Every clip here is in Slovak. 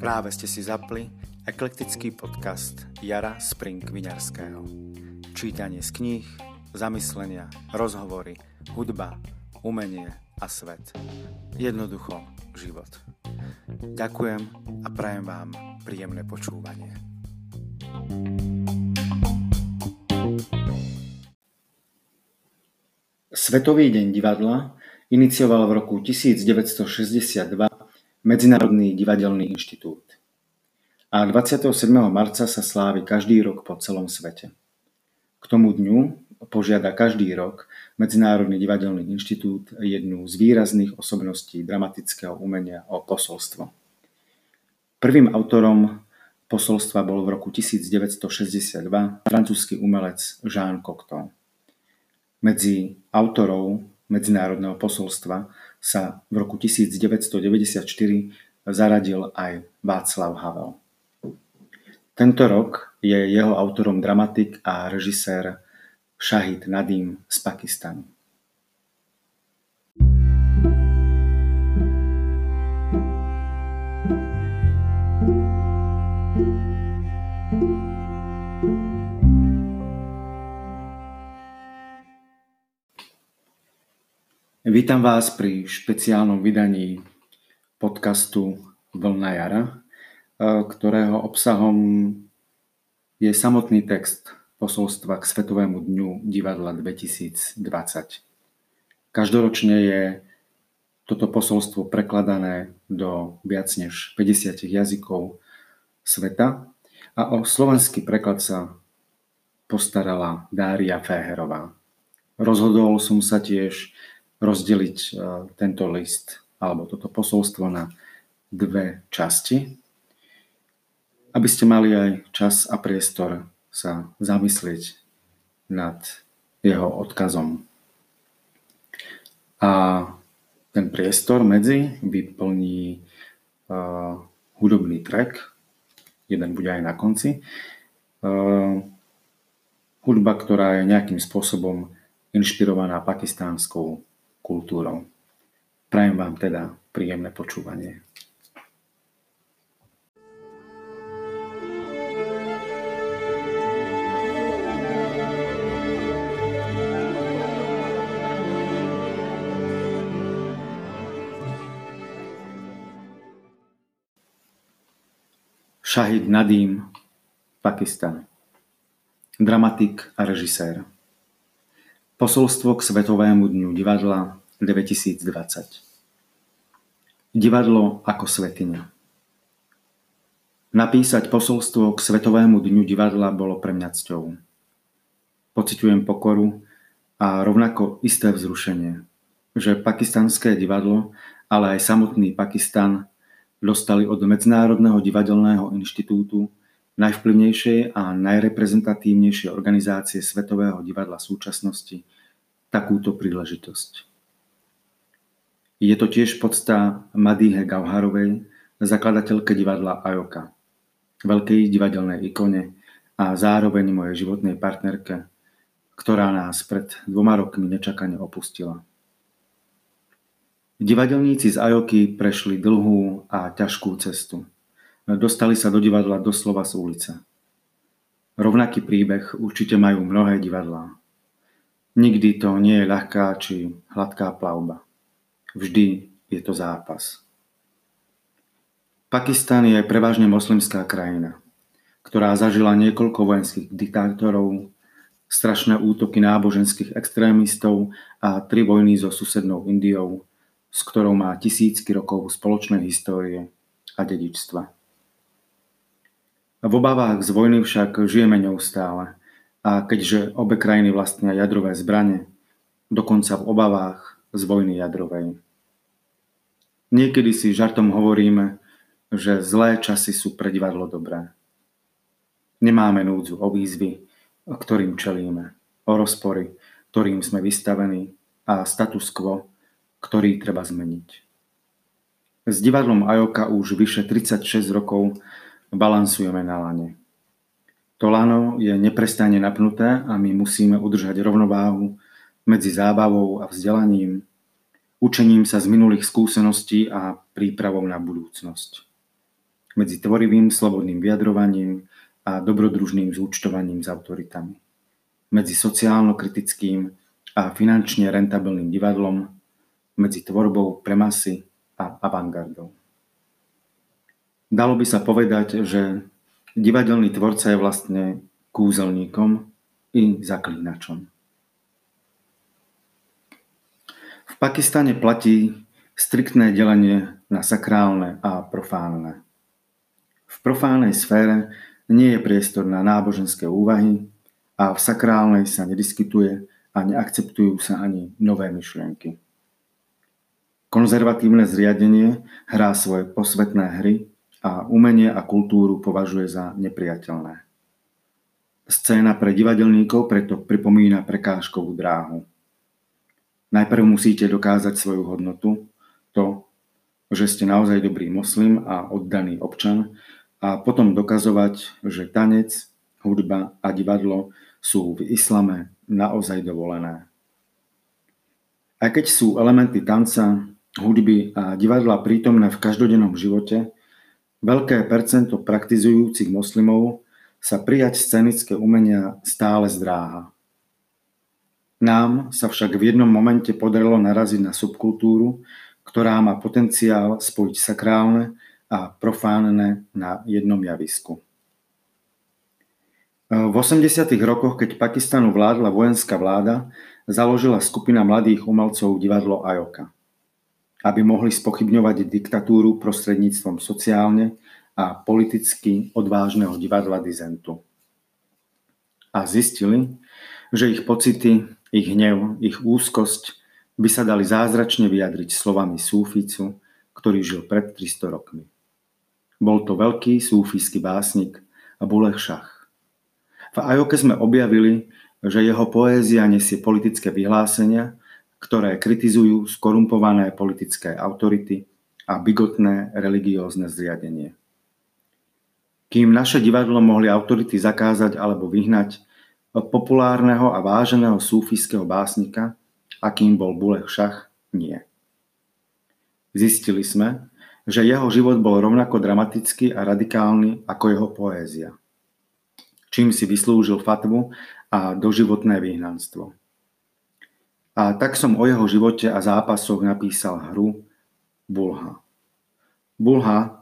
Práve ste si zapli eklektický podcast Jara Spring Viňarského. Čítanie z kníh, zamyslenia, rozhovory, hudba, umenie a svet. Jednoducho život. Ďakujem a prajem vám príjemné počúvanie. Svetový deň divadla inicioval v roku 1962 Medzinárodný divadelný inštitút. A 27. marca sa slávi každý rok po celom svete. K tomu dňu požiada každý rok Medzinárodný divadelný inštitút jednu z výrazných osobností dramatického umenia o posolstvo. Prvým autorom posolstva bol v roku 1962 francúzsky umelec Jean Cocteau. Medzi autorov medzinárodného posolstva sa v roku 1994 zaradil aj Václav Havel. Tento rok je jeho autorom dramatik a režisér Shahid Nadim z Pakistanu. Vítam vás pri špeciálnom vydaní podcastu Vlna jara, e, ktorého obsahom je samotný text posolstva k Svetovému dňu divadla 2020. Každoročne je toto posolstvo prekladané do viac než 50 jazykov sveta a o slovenský preklad sa postarala Dária Féherová. Rozhodol som sa tiež rozdeliť e, tento list alebo toto posolstvo na dve časti, aby ste mali aj čas a priestor sa zamyslieť nad jeho odkazom. A ten priestor medzi vyplní uh, hudobný track, jeden bude aj na konci. Uh, hudba, ktorá je nejakým spôsobom inšpirovaná pakistánskou kultúrou. Prajem vám teda príjemné počúvanie. Shahid Nadim, Pakistan. Dramatik a režisér. Posolstvo k Svetovému dňu divadla 2020. Divadlo ako svetiňa. Napísať posolstvo k Svetovému dňu divadla bolo pre mňa cťou. Pociťujem pokoru a rovnako isté vzrušenie, že pakistanské divadlo, ale aj samotný Pakistan dostali od Medzinárodného divadelného inštitútu najvplyvnejšej a najreprezentatívnejšej organizácie Svetového divadla súčasnosti takúto príležitosť. Je to tiež podsta Madíhe Gauharovej, zakladateľke divadla Ajoka, veľkej divadelnej ikone a zároveň mojej životnej partnerke, ktorá nás pred dvoma rokmi nečakane opustila. Divadelníci z Ajoky prešli dlhú a ťažkú cestu – Dostali sa do divadla doslova z ulice. Rovnaký príbeh určite majú mnohé divadlá. Nikdy to nie je ľahká či hladká plavba. Vždy je to zápas. Pakistan je prevažne moslimská krajina, ktorá zažila niekoľko vojenských diktátorov, strašné útoky náboženských extrémistov a tri vojny so susednou Indiou, s ktorou má tisícky rokov spoločnej histórie a dedičstva. V obavách z vojny však žijeme neustále. A keďže obe krajiny vlastnia jadrové zbranie, dokonca v obavách z vojny jadrovej. Niekedy si žartom hovoríme, že zlé časy sú pre divadlo dobré. Nemáme núdzu o výzvy, ktorým čelíme, o rozpory, ktorým sme vystavení a status quo, ktorý treba zmeniť. S divadlom Ajoka už vyše 36 rokov balansujeme na lane. To lano je neprestane napnuté a my musíme udržať rovnováhu medzi zábavou a vzdelaním, učením sa z minulých skúseností a prípravou na budúcnosť. Medzi tvorivým slobodným vyjadrovaním a dobrodružným zúčtovaním s autoritami. Medzi sociálno-kritickým a finančne rentabilným divadlom, medzi tvorbou pre masy a avantgardou. Dalo by sa povedať, že divadelný tvorca je vlastne kúzelníkom i zaklínačom. V Pakistane platí striktné delenie na sakrálne a profánne. V profánnej sfére nie je priestor na náboženské úvahy a v sakrálnej sa nediskytuje a neakceptujú sa ani nové myšlienky. Konzervatívne zriadenie hrá svoje posvetné hry a umenie a kultúru považuje za nepriateľné. Scéna pre divadelníkov preto pripomína prekážkovú dráhu. Najprv musíte dokázať svoju hodnotu, to, že ste naozaj dobrý moslim a oddaný občan a potom dokazovať, že tanec, hudba a divadlo sú v islame naozaj dovolené. Aj keď sú elementy tanca, hudby a divadla prítomné v každodennom živote, veľké percento praktizujúcich moslimov sa prijať scenické umenia stále zdráha. Nám sa však v jednom momente podarilo naraziť na subkultúru, ktorá má potenciál spojiť sakrálne a profánne na jednom javisku. V 80. rokoch, keď Pakistanu vládla vojenská vláda, založila skupina mladých umelcov divadlo Ajoka, aby mohli spochybňovať diktatúru prostredníctvom sociálne a politicky odvážneho divadla Dizentu. A zistili, že ich pocity, ich hnev, ich úzkosť by sa dali zázračne vyjadriť slovami súficu, ktorý žil pred 300 rokmi. Bol to veľký súfijský básnik Bulech Šach. V Ajoke sme objavili, že jeho poézia nesie politické vyhlásenia, ktoré kritizujú skorumpované politické autority a bigotné religiózne zriadenie. Kým naše divadlo mohli autority zakázať alebo vyhnať populárneho a váženého súfijského básnika, akým bol Bulech Šach, nie. Zistili sme, že jeho život bol rovnako dramatický a radikálny ako jeho poézia. Čím si vyslúžil fatvu a doživotné výhnanstvo. A tak som o jeho živote a zápasoch napísal hru Bulha. Bulha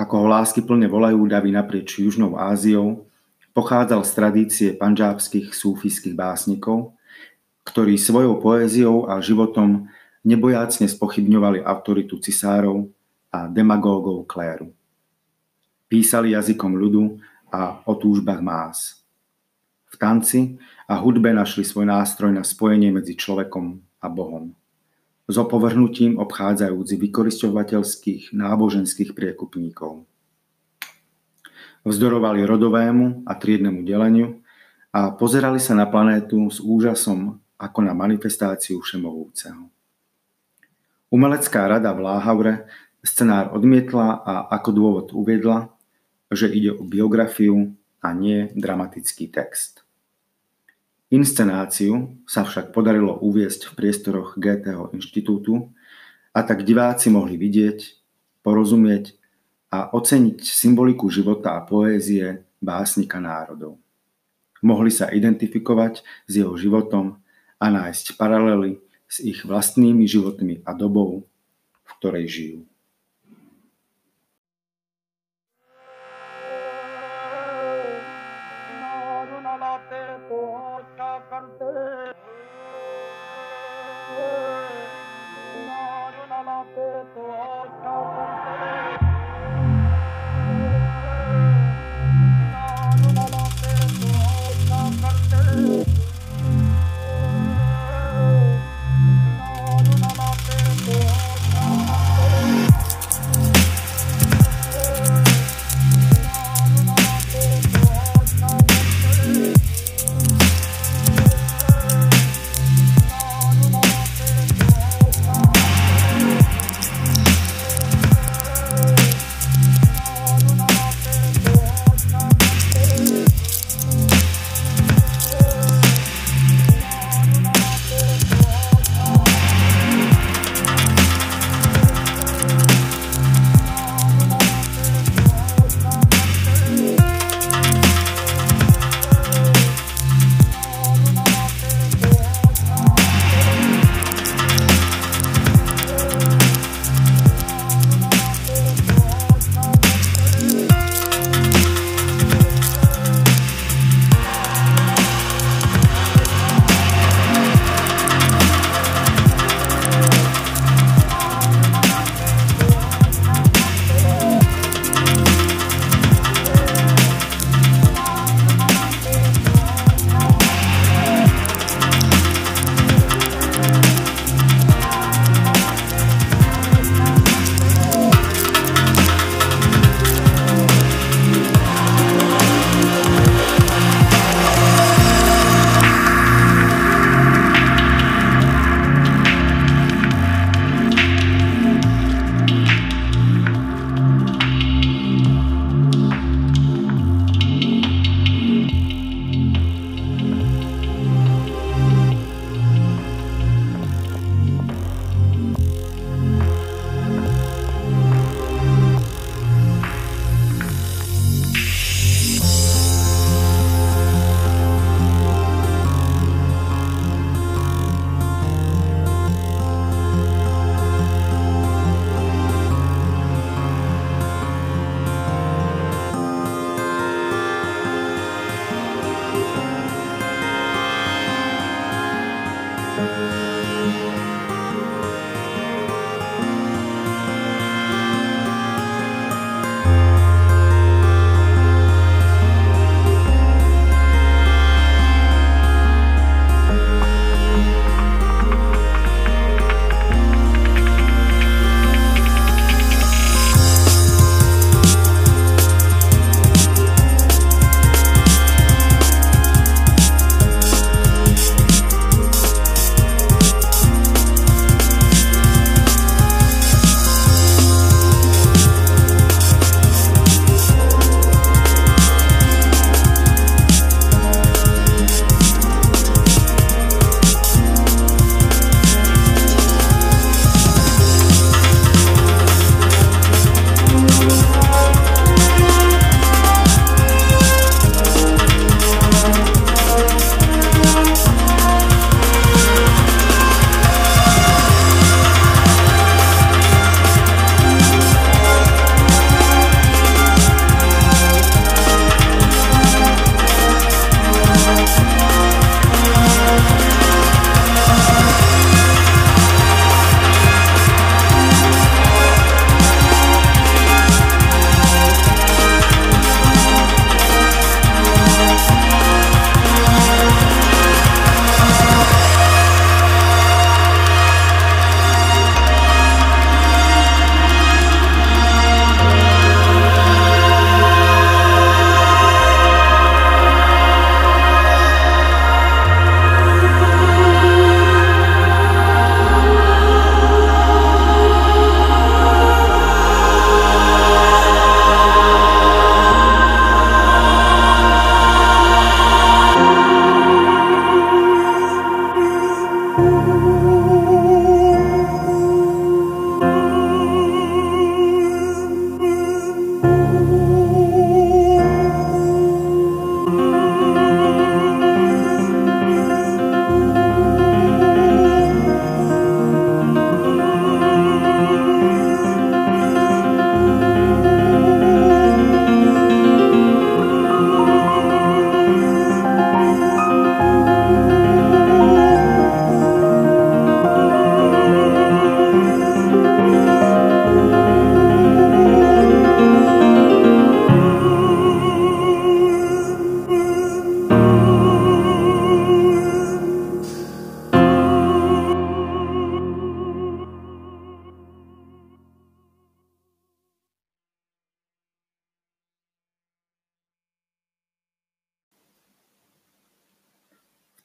ako ho lásky plne volajú davy naprieč Južnou Áziou, pochádzal z tradície panžábskych súfijských básnikov, ktorí svojou poéziou a životom nebojácne spochybňovali autoritu cisárov a demagógov kléru. Písali jazykom ľudu a o túžbách más. V tanci a hudbe našli svoj nástroj na spojenie medzi človekom a Bohom s opovrhnutím obchádzajúc vykoristovateľských náboženských priekupníkov. Vzdorovali rodovému a triednemu deleniu a pozerali sa na planétu s úžasom ako na manifestáciu všemohúceho. Umelecká rada v Láhavre scenár odmietla a ako dôvod uviedla, že ide o biografiu a nie dramatický text. Inscenáciu sa však podarilo uviesť v priestoroch GTO inštitútu a tak diváci mohli vidieť, porozumieť a oceniť symboliku života a poézie básnika národov. Mohli sa identifikovať s jeho životom a nájsť paralely s ich vlastnými životmi a dobou, v ktorej žijú. Oh,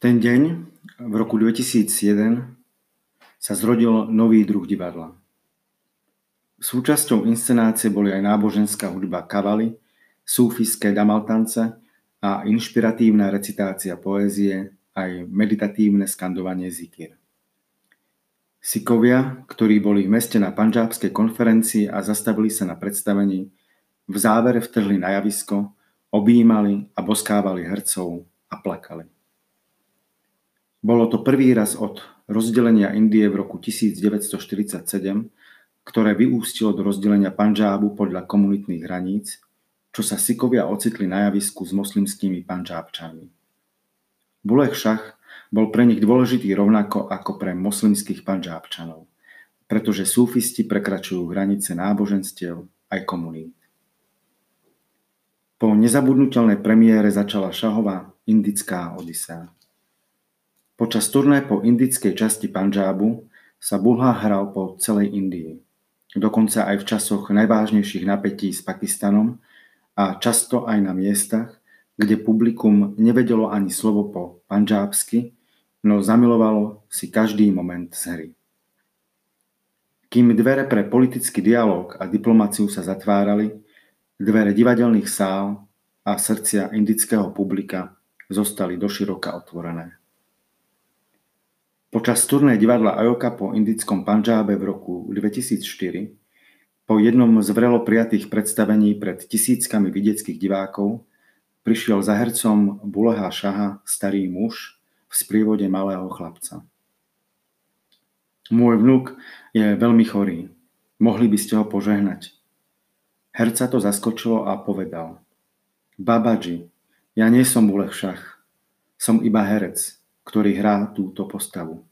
ten deň, v roku 2001, sa zrodil nový druh divadla. Súčasťou inscenácie boli aj náboženská hudba kavaly, súfiské damaltance a inšpiratívna recitácia poézie aj meditatívne skandovanie zikir. Sikovia, ktorí boli v meste na panžábskej konferencii a zastavili sa na predstavení, v závere vtrhli na javisko, objímali a boskávali hercov a plakali. Bolo to prvý raz od rozdelenia Indie v roku 1947, ktoré vyústilo do rozdelenia Panžábu podľa komunitných hraníc, čo sa Sikovia ocitli na javisku s moslimskými Panžábčanmi. Bulech Šach bol pre nich dôležitý rovnako ako pre moslimských Panžábčanov, pretože súfisti prekračujú hranice náboženstiev aj komunít. Po nezabudnutelnej premiére začala Šahová indická odisea. Počas turné po indickej časti Panžábu sa Bulha hral po celej Indii. Dokonca aj v časoch najvážnejších napätí s Pakistanom a často aj na miestach, kde publikum nevedelo ani slovo po panžábsky, no zamilovalo si každý moment z hry. Kým dvere pre politický dialog a diplomáciu sa zatvárali, dvere divadelných sál a srdcia indického publika zostali doširoka otvorené. Počas turné divadla Ajoka po indickom Panžábe v roku 2004 po jednom z vrelo prijatých predstavení pred tisíckami vidieckých divákov prišiel za hercom Buleha Šaha starý muž v sprievode malého chlapca. Môj vnuk je veľmi chorý. Mohli by ste ho požehnať. Herca to zaskočilo a povedal. Babaji, ja nie som Bulech Šach. Som iba herec ktorý hrá túto postavu.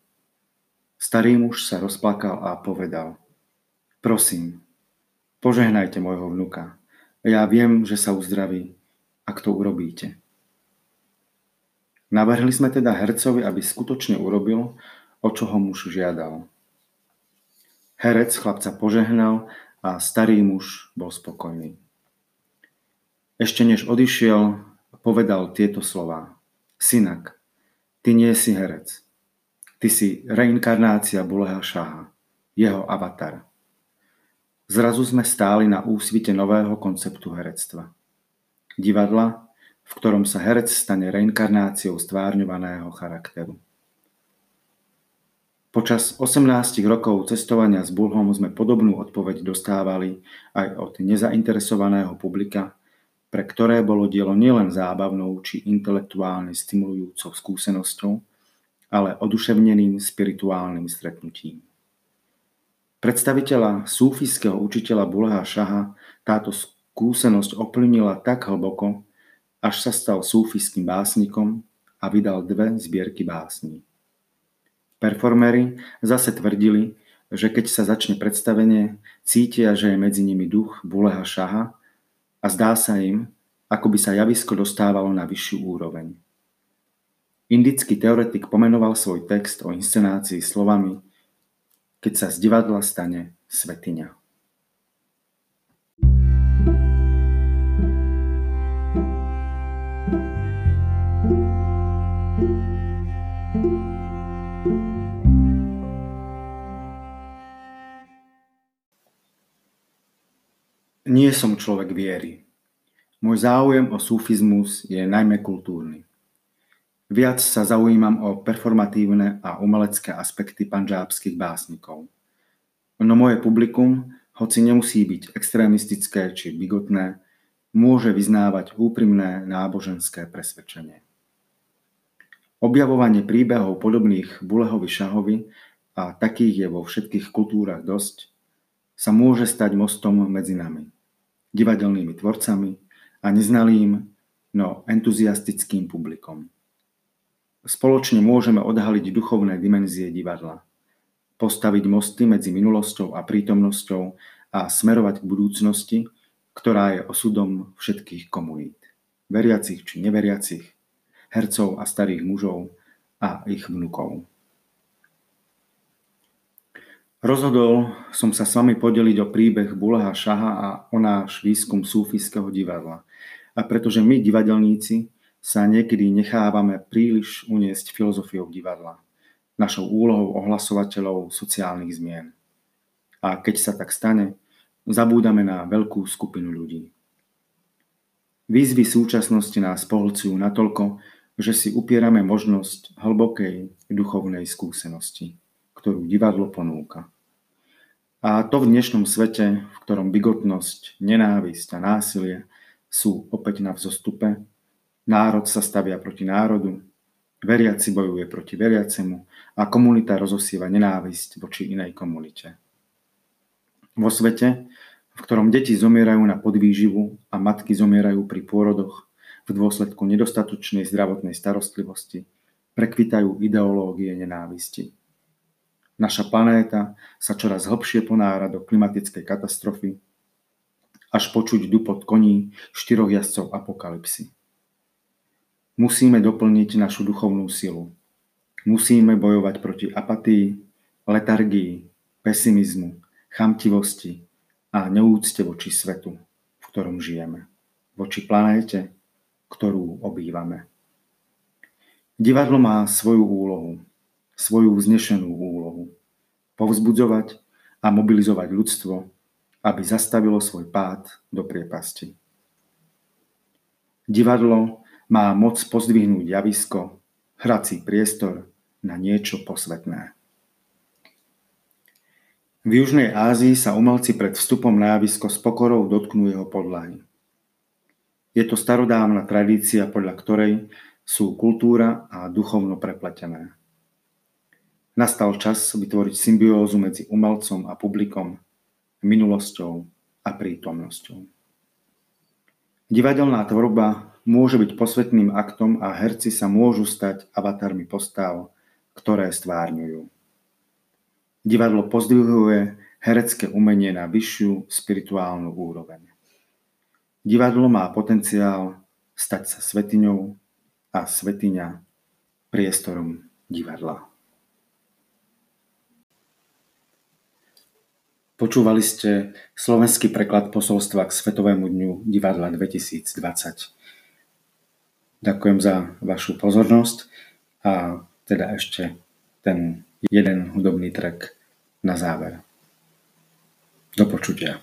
Starý muž sa rozplakal a povedal, prosím, požehnajte môjho vnuka. Ja viem, že sa uzdraví, ak to urobíte. Navrhli sme teda hercovi, aby skutočne urobil, o čo ho muž žiadal. Herec chlapca požehnal a starý muž bol spokojný. Ešte než odišiel, povedal tieto slova. Synak, Ty nie si herec. Ty si reinkarnácia Buleha Šaha, jeho avatar. Zrazu sme stáli na úsvite nového konceptu herectva. Divadla, v ktorom sa herec stane reinkarnáciou stvárňovaného charakteru. Počas 18 rokov cestovania s Bulhom sme podobnú odpoveď dostávali aj od nezainteresovaného publika, pre ktoré bolo dielo nielen zábavnou či intelektuálne stimulujúcou skúsenosťou, ale oduševneným spirituálnym stretnutím. Predstaviteľa súfiského učiteľa Bulha Šaha táto skúsenosť oplnila tak hlboko, až sa stal súfiským básnikom a vydal dve zbierky básní. Performery zase tvrdili, že keď sa začne predstavenie, cítia, že je medzi nimi duch Buleha Šaha a zdá sa im, ako by sa javisko dostávalo na vyššiu úroveň. Indický teoretik pomenoval svoj text o inscenácii slovami keď sa z divadla stane svetiňa. Nie som človek viery. Môj záujem o sufizmus je najmä kultúrny. Viac sa zaujímam o performatívne a umelecké aspekty panžábskych básnikov. No moje publikum, hoci nemusí byť extrémistické či bigotné, môže vyznávať úprimné náboženské presvedčenie. Objavovanie príbehov podobných Bulehovi Šahovi a takých je vo všetkých kultúrach dosť, sa môže stať mostom medzi nami divadelnými tvorcami a neznalým, no entuziastickým publikom. Spoločne môžeme odhaliť duchovné dimenzie divadla, postaviť mosty medzi minulosťou a prítomnosťou a smerovať k budúcnosti, ktorá je osudom všetkých komunít, veriacich či neveriacich, hercov a starých mužov a ich vnukov. Rozhodol som sa s vami podeliť o príbeh Bulaha Šaha a o náš výskum súfijského divadla. A pretože my, divadelníci, sa niekedy nechávame príliš uniesť filozofiou divadla, našou úlohou ohlasovateľov sociálnych zmien. A keď sa tak stane, zabúdame na veľkú skupinu ľudí. Výzvy súčasnosti nás pohlcujú natoľko, že si upierame možnosť hlbokej duchovnej skúsenosti, ktorú divadlo ponúka. A to v dnešnom svete, v ktorom bigotnosť, nenávisť a násilie sú opäť na vzostupe, národ sa stavia proti národu, veriaci bojuje proti veriacemu a komunita rozosieva nenávisť voči inej komunite. Vo svete, v ktorom deti zomierajú na podvýživu a matky zomierajú pri pôrodoch v dôsledku nedostatočnej zdravotnej starostlivosti, prekvitajú ideológie nenávisti. Naša planéta sa čoraz hlbšie ponára do klimatickej katastrofy, až počuť dupot koní štyroch jazdcov apokalipsy. Musíme doplniť našu duchovnú silu. Musíme bojovať proti apatii, letargii, pesimizmu, chamtivosti, a neúcte voči svetu, v ktorom žijeme, voči planéte, ktorú obývame. Divadlo má svoju úlohu, svoju vznešenú úlohu. Povzbudzovať a mobilizovať ľudstvo, aby zastavilo svoj pád do priepasti. Divadlo má moc pozdvihnúť javisko, hrací priestor na niečo posvetné. V Južnej Ázii sa umelci pred vstupom na javisko s pokorou dotknú jeho podlahy. Je to starodávna tradícia, podľa ktorej sú kultúra a duchovno prepletené. Nastal čas vytvoriť symbiózu medzi umelcom a publikom, minulosťou a prítomnosťou. Divadelná tvorba môže byť posvetným aktom a herci sa môžu stať avatarmi postav, ktoré stvárňujú. Divadlo pozdvihuje herecké umenie na vyššiu spirituálnu úroveň. Divadlo má potenciál stať sa svetiňou a svetiňa priestorom divadla. Počúvali ste slovenský preklad posolstva k Svetovému dňu divadla 2020. Ďakujem za vašu pozornosť a teda ešte ten jeden hudobný track na záver. Do počutia.